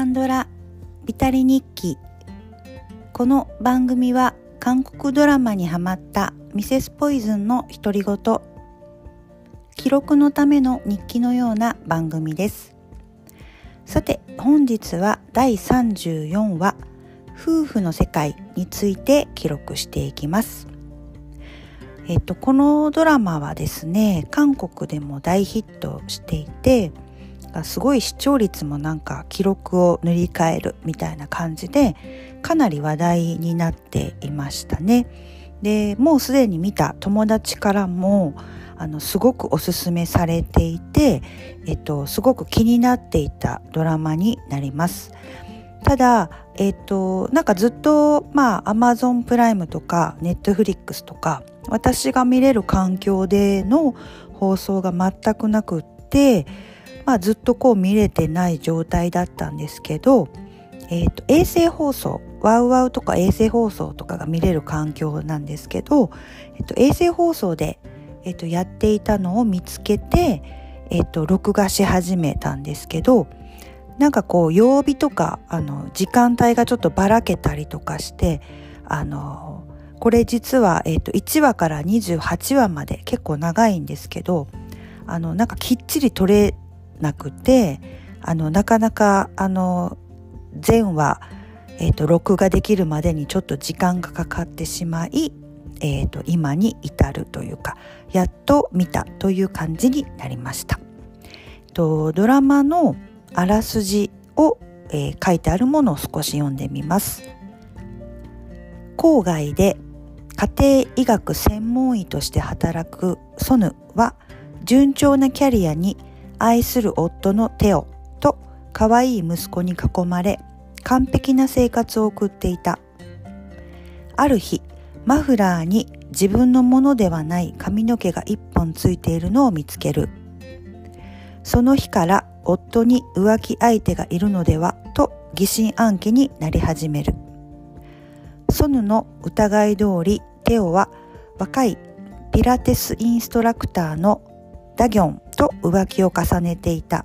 カンドラビタリ日記。この番組は韓国ドラマにハマったミセスポイズンの独り言。記録のための日記のような番組です。さて本日は第34話夫婦の世界について記録していきます。えっとこのドラマはですね韓国でも大ヒットしていてすごい視聴率もなんか記録を塗り替えるみたいな感じでかなり話題になっていましたね。でもうすでに見た友達からもあのすごくおすすめされていて、えっと、すごく気になっていたドラマになります。ただ、えっと、なんかずっとまあ Amazon プライムとか Netflix とか私が見れる環境での放送が全くなくってまあ、ずっとこう見れてない状態だったんですけど、えーと、衛星放送ワウワウとか衛星放送とかが見れる環境なんですけど、えーと、衛星放送で、えーと、やっていたのを見つけて、えー、と録画し始めたんですけどなんかこう曜日とかあの時間帯がちょっとばらけたりとかしてあのこれ実は、えー、と1話から28話まで結構長いんですけどあのなんかきっちり撮れなくてあのなかなかあの前話、えーと、録画できるまでにちょっと時間がかかってしまい、えーと、今に至るというかやっと見たという感じになりました。とドラマのあらすじを、えー、書いてあるものを少し読んでみます。郊外で家庭医学専門医として働くソヌは順調なキャリアに愛する夫のテオと可愛い息子に囲まれ完璧な生活を送っていた。ある日、マフラーに自分のものではない髪の毛が一本ついているのを見つける。その日から夫に浮気相手がいるのではと疑心暗鬼になり始める。ソヌの疑い通りテオは若いピラティスインストラクターのダギョンと浮気を重ねていた。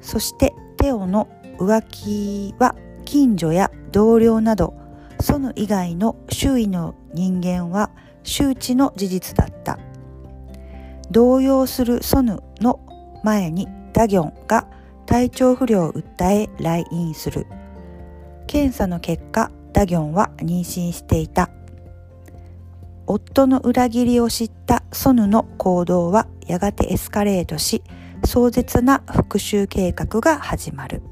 そしてテオの浮気は近所や同僚などソヌ以外の周囲の人間は周知の事実だった。動揺するソヌの前にダギョンが体調不良を訴え来院する。検査の結果ダギョンは妊娠していた。夫の裏切りを知ったソヌの行動はやがてエスカレートし壮絶な復讐計画が始まる。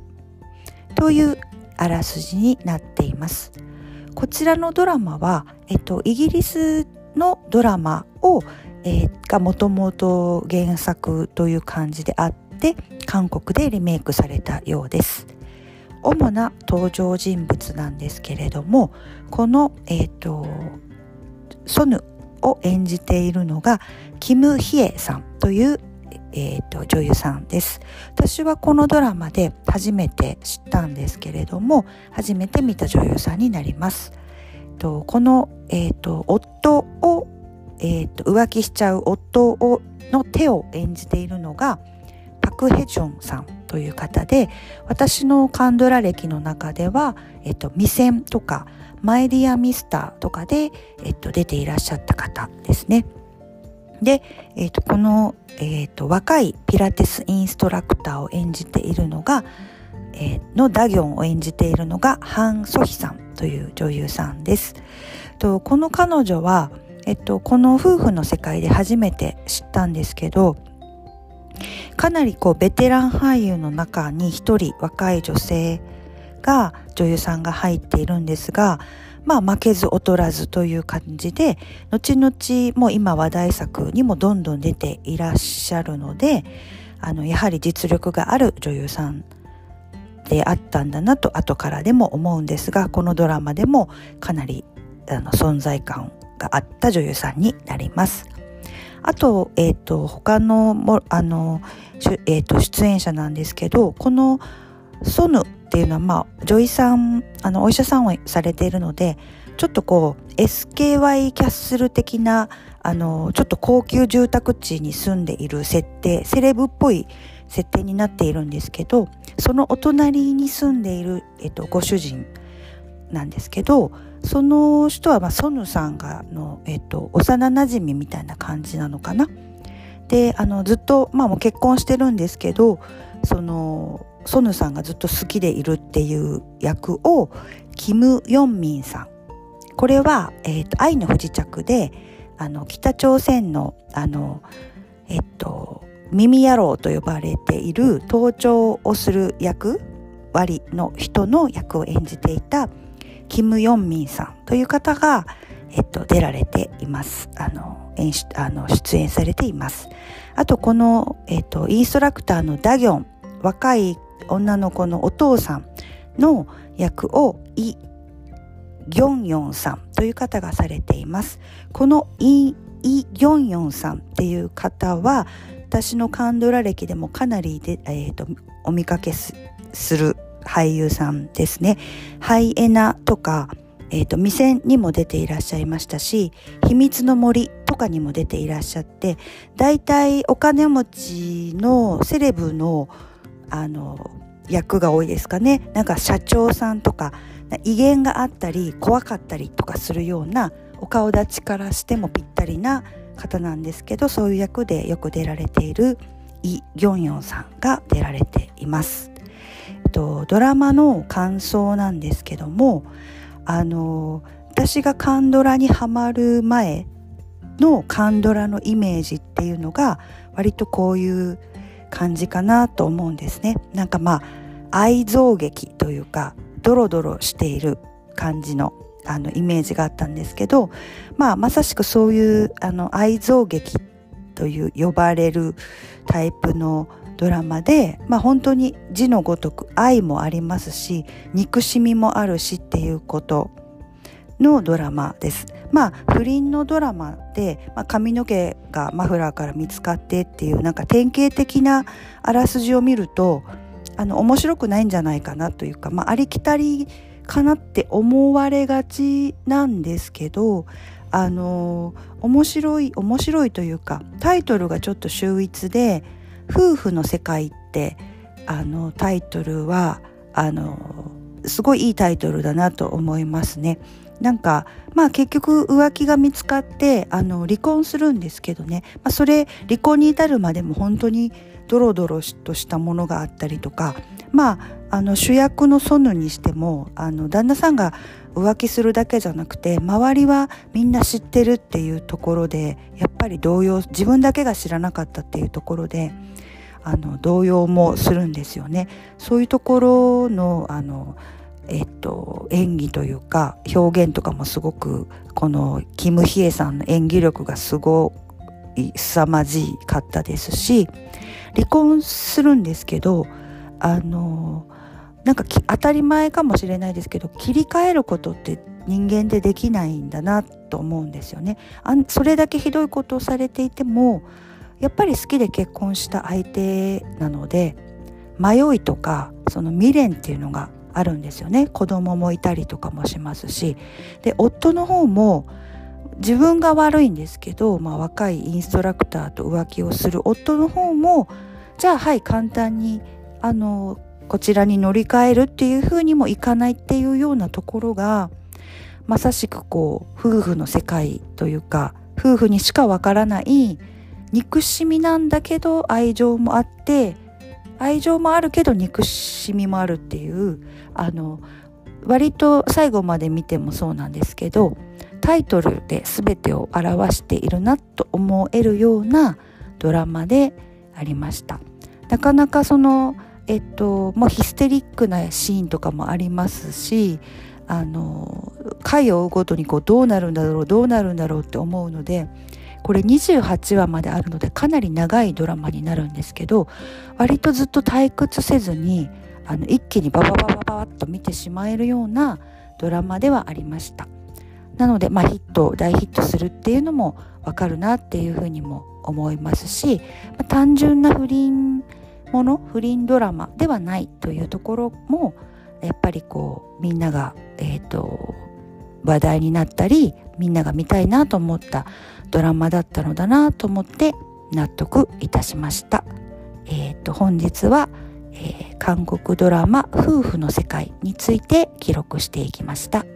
というあらすじになっています。こちらのドラマは、えっと、イギリスのドラマを、えー、がもともと原作という感じであって韓国でリメイクされたようです。主な登場人物なんですけれどもこの、えーとソヌを演じているのがキム・ヒエさんという、えーと、女優さんです。私はこのドラマで初めて知ったんですけれども初めて見た女優さんになります。とこの、えーと、夫を、えーと、浮気しちゃう夫をの手を演じているのがパク・ヘジョンさんという方で私のカンドラ歴の中では、えっと、未線とかマイディアミスターとかで、えっと、出ていらっしゃった方ですね。で、えっと、この、えっと、若いピラティスインストラクターを演じているのが、え、のダギョンを演じているのがハン・ソヒさんという女優さんです。とこの彼女は、えっと、この夫婦の世界で初めて知ったんですけどかなりこうベテラン俳優の中に一人若い女性が女優さんが入っているんですが、まあ負けず劣らずという感じで、後々もう今話題作にもどんどん出ていらっしゃるので、あの、やはり実力がある女優さんであったんだなと後からでも思うんですが、このドラマでもかなりあの存在感があった女優さんになります。あと、えっ、ー、と、他のも、あの、えっ、ー、と、出演者なんですけど、このソヌっていうのは、まあ、女医さん、あの、お医者さんをされているので、ちょっとこう、SKY キャッスル的な、あの、ちょっと高級住宅地に住んでいる設定、セレブっぽい設定になっているんですけどそのお隣に住んでいる、えっと、ご主人なんですけどその人は、まあ、ソヌさんがの、えっと、幼なじみみたいな感じなのかな。であのずっと、まあ、もう結婚してるんですけどそのソヌさんがずっと好きでいるっていう役をキム・ヨンミンさんこれは、えーと、愛の不時着であの北朝鮮のあのえっと耳野郎と呼ばれている盗聴をする役割の人の役を演じていたキム・ヨンミンさんという方が、えっと、出られています。あの演出あの出演されています。あとこの、えっと、インストラクターのダギョン若い女の子のお父さんの役をイ・ギョンヨンさんという方がされています。このイ・ギョンヨンさんっていう方は私のカンドラ歴でもかなりで、えーと、お見かけする俳優さんですね。ハイエナとか、えーと、未線にも出ていらっしゃいましたし秘密の森とかにも出ていらっしゃって大体お金持ちのセレブのあの役が多いですかねなんか社長さんとか威厳があったり怖かったりとかするようなお顔立ちからしてもぴったりな方なんですけどそういう役でよく出られているイ・ギョンヨンさんが出られています。とドラマの感想なんですけどもあの私がカンドラにはまる前のカンドラのイメージっていうのが割とこういう感じかなと思うんですね。なんかまあ愛憎劇というかドロドロしている感じのあのイメージがあったんですけど、まあ、まさしくそういうあの愛憎劇という呼ばれるタイプのドラマで、まあ、本当に字のごとく愛もありますし憎しみもあるしっていうことのドラマです。まあ不倫のドラマで、まあ、髪の毛がマフラーから見つかってっていうなんか典型的なあらすじを見るとあの面白くないんじゃないかなというか、まあ、ありきたりかなって思われがちなんですけどあの面白い面白いというかタイトルがちょっと秀逸で「夫婦の世界」ってあのタイトルはあのすごいいいタイトルだなと思いますね。なんかまあ結局浮気が見つかってあの離婚するんですけどね、まあ、それ離婚に至るまでも本当にドロドロとしたものがあったりとかまああの主役のソヌにしてもあの旦那さんが浮気するだけじゃなくて周りはみんな知ってるっていうところでやっぱり動揺自分だけが知らなかったっていうところであの動揺もするんですよね。そういうところのあのえっと、演技というか表現とかもすごくこのキム・ヒエさんの演技力がすごい凄まじかったですし離婚するんですけどあのなんか当たり前かもしれないですけど切り替えることって人間でできないんだなと思うんですよね。あそれだけひどいことをされていてもやっぱり好きで結婚した相手なので迷いとかその未練っていうのがあるんですよね。子供もいたりとかもしますし。で夫の方も自分が悪いんですけど、まあ、若いインストラクターと浮気をする。夫の方もじゃあはい簡単にあのこちらに乗り換えるっていうふうにもいかないっていうようなところがまさしくこう夫婦の世界というか夫婦にしかわからない憎しみなんだけど愛情もあって愛情もあるけど憎しみもあるっていうあの割と最後まで見てもそうなんですけどタイトルで全てを表しているなと思えるようなドラマでありました。なかなかそのえっともうヒステリックなシーンとかもありますしあの回を追うごとにこうどうなるんだろうどうなるんだろうって思うのでこれ28話まであるのでかなり長いドラマになるんですけど割とずっと退屈せずにあの一気にババババババッと見てしまえるようなドラマではありました。なので、まあ、ヒット大ヒットするっていうのもわかるなっていうふうにも思いますし、まあ、単純な不倫もの不倫ドラマではないというところもやっぱりこうみんなが、えーと話題になったりみんなが見たいなと思ったドラマだったのだなと思って納得いたしましたえー、と本日は、えー、韓国ドラマ「夫婦の世界」について記録していきました。